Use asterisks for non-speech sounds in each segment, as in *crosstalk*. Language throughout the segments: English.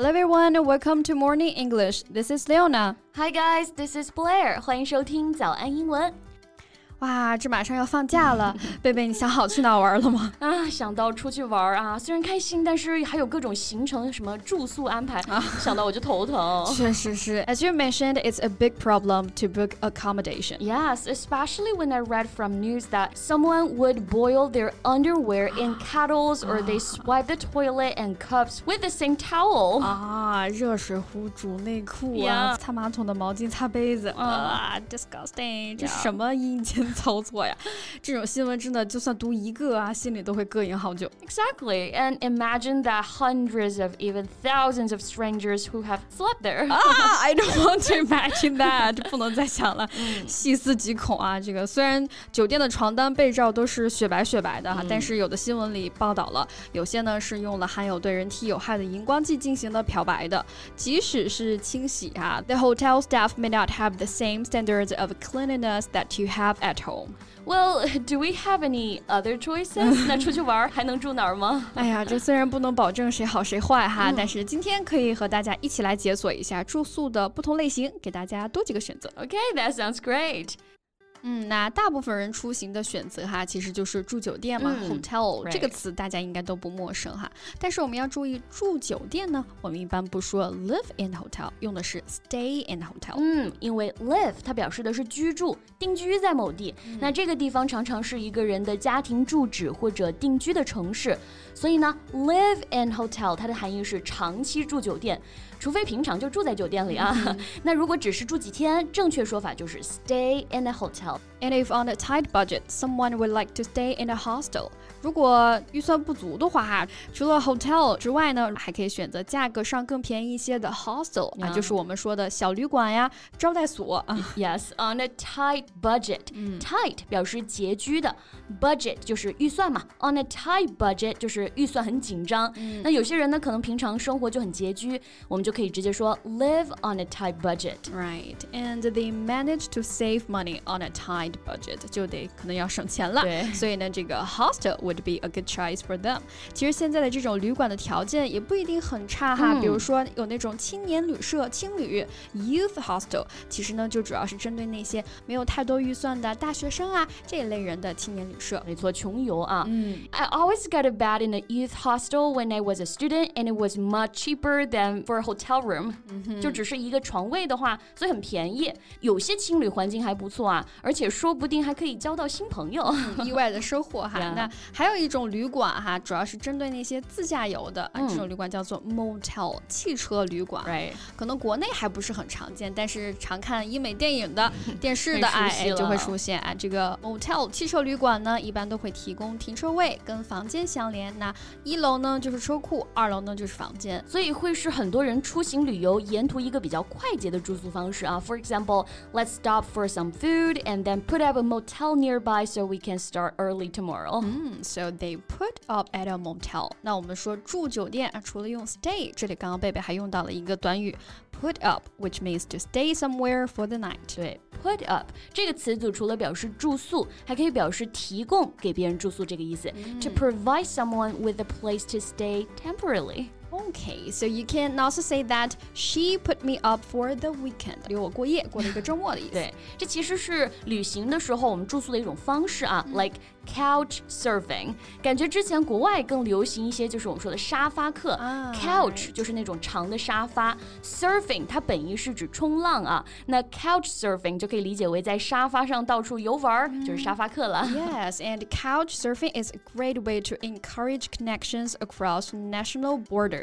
Hello everyone, welcome to Morning English. This is Leona. Hi guys, this is Blair. 欢迎收听早安英文。 哇，这马上要放假了，贝贝，你想好去哪玩了吗？啊，想到出去玩啊，虽然开心，但是还有各种行程，什么住宿安排啊，想到我就头疼。确实是，As *laughs* you *laughs* mentioned, it's a big problem to book accommodation. Yes, especially when I read from news that someone would boil their underwear in kettles *gasps* or they *gasps* swipe the toilet and cups with the same towel. 啊，热水壶煮内裤啊，擦马桶的毛巾擦杯子啊，disgusting！这什么阴间？ *laughs* 操作呀！这种新闻真的，就算读一个啊，心里都会膈应好久。Exactly, and imagine that hundreds of even thousands of strangers who have slept there. 啊，I *laughs* don't want to imagine that，不能再想了，细思极恐啊！这个虽然酒店的床单被罩都是雪白雪白的哈，但是有的新闻里报道了，有些呢是用了含有对人体有害的荧光剂进行的漂白的。即使是清洗啊，the hotel staff may not have the same standards of cleanliness that you have at home. Well, do we have any other choices? 那出去玩还能住哪儿吗？哎呀，这虽然不能保证谁好谁坏哈，但是今天可以和大家一起来解锁一下住宿的不同类型，给大家多几个选择。Okay, that sounds great. 嗯，那大部分人出行的选择哈，其实就是住酒店嘛，hotel 这个词大家应该都不陌生哈。但是我们要注意，住酒店呢，我们一般不说 live in hotel，用的是 stay in hotel。嗯，因为 live 它表示的是居住、定居在某地，那这个地方常常是一个人的家庭住址或者定居的城市，所以呢，live in hotel 它的含义是长期住酒店。除非平常就住在酒店里啊，那如果只是住几天，正确说法就是 stay in a hotel。And if on a tight budget, someone would like to stay in a hostel. 如果预算不足的话，哈，除了 hotel 之外呢，还可以选择价格上更便宜一些的 hostel 啊，就是我们说的小旅馆呀、招待所啊。Yes, on a tight budget. Tight 表示拮据的，budget 就是预算嘛。On a tight budget 就是预算很紧张。那有些人呢，可能平常生活就很拮据，我们就可以直接说 live on a tight budget. Right, and they manage to save money on a tight budget，就得可能要省钱了。对，所以呢，这个 hostel would be a good choice for them。其实现在的这种旅馆的条件也不一定很差哈，比如说有那种青年旅社、青旅 （youth hostel），其实呢就主要是针对那些没有太多预算的大学生啊这一类人的青年旅社。没错，穷游啊。嗯，I always got a bed in a youth hostel when I was a student, and it was much cheaper than for a hotel room。就只是一个床位的话，所以很便宜。有些青旅环境还不错啊，而且说不定还可以交到新朋友，*laughs* 意外的收获哈。那还有一种旅馆哈，主要是针对那些自驾游的啊，这种旅馆叫做 motel 汽车旅馆。对，可能国内还不是很常见，但是常看英美电影的 *laughs* 电视的哎就会出现啊。这个 motel 汽车旅馆呢，一般都会提供停车位跟房间相连。那一楼呢就是车库，二楼呢就是房间，所以会是很多人出行旅游沿途一个比较快捷的住宿方式啊。For example, let's stop for some food and then put up a motel nearby so we can start early tomorrow. 嗯，so they put up at a motel。那我们说住酒店啊，除了用 stay，这里刚刚贝贝还用到了一个短语 put up，which means to stay somewhere for the night。对，put up 这个词组除了表示住宿，还可以表示提供给别人住宿这个意思。To provide someone with a place to stay temporarily. Okay, so you can also say that she put me up for the weekend，留我过夜，过了一个周末的意思。对，这其实是旅行的时候我们住宿的一种方式啊，like couch surfing。感觉之前国外更流行一些，就是我们说的沙发客。couch 就是那种长的沙发，surfing 它本意是指冲浪啊。那 couch surfing 就可以理解为在沙发上到处游玩，就是沙发客了。Yes, and couch surfing is a great way to encourage connections across national borders.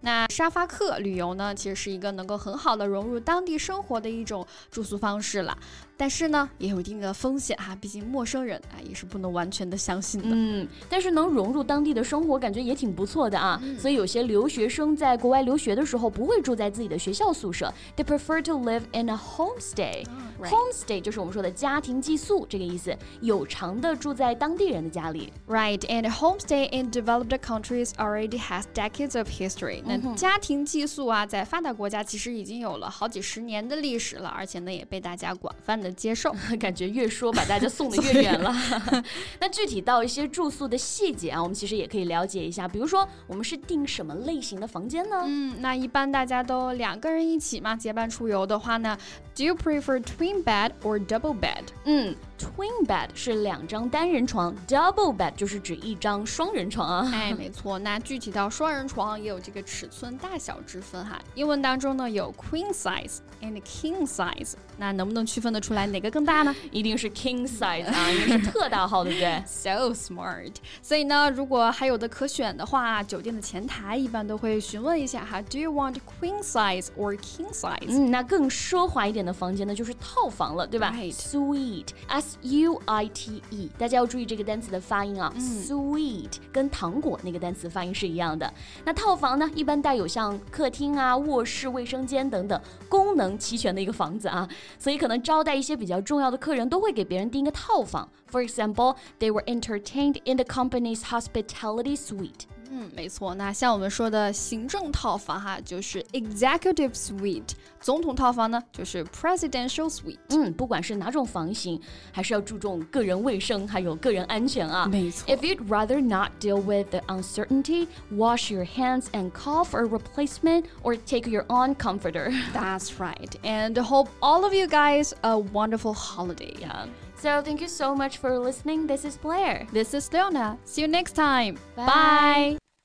那沙发客旅游呢，其实是一个能够很好的融入当地生活的一种住宿方式了。但是呢，也有一定的风险哈，毕竟陌生人啊也是不能完全的相信的。嗯，但是能融入当地的生活，感觉也挺不错的啊。所以有些留学生在国外留学的时候，不会住在自己的学校宿舍，they prefer to live in a homestay。homestay 就是我们说的家庭寄宿这个意思，有偿的住在当地人的家里。Right, and homestay in developed countries already has decades of history。那家庭寄宿啊，在发达国家其实已经有了好几十年的历史了，而且呢也被大家广泛的。接受。*laughs* 感觉越说把大家送的越远了。*laughs* *laughs* 那具体到一些住宿的细节啊，我们其实也可以了解一下。比如说，我们是订什么类型的房间呢？嗯，那一般大家都两个人一起嘛，结伴出游的话呢，Do you prefer twin bed or double bed？嗯，twin bed 是两张单人床，double bed 就是指一张双人床啊。哎，没错。那具体到双人床也有这个尺寸大小之分哈。英文当中呢有 queen size and king size，那能不能区分得出来哪个更大呢？一定是 king size 啊，因为是特大号，对不对？So smart。所以呢，如果还有的可选的话，酒店的前台一般都会询问一下哈，Do you want queen size or king size？嗯，那更奢华一点的房间呢，就是套房了，对吧？Suite，S U I T E，大家要注意这个单词的发音啊。Suite 跟糖果那个单词发音是一样的。那套房呢，一般带有像客厅啊、卧室、卫生间等等功能齐全的一个房子啊，所以可能招待一些比较重要的客人都会给别人订一个套房。For example, they were entertained in the company's hospitality suite. 嗯，没错。那像我们说的行政套房哈，就是 executive suite；总统套房呢，就是 presidential suite。嗯，不管是哪种房型，还是要注重个人卫生还有个人安全啊。没错。If you'd rather not deal with the uncertainty, wash your hands and call for a replacement or take your own comforter. *laughs* That's right. And hope all of you guys a wonderful holiday. Yeah. So thank you so much for listening. This is Blair. This is Leona. See you next time. Bye. Bye.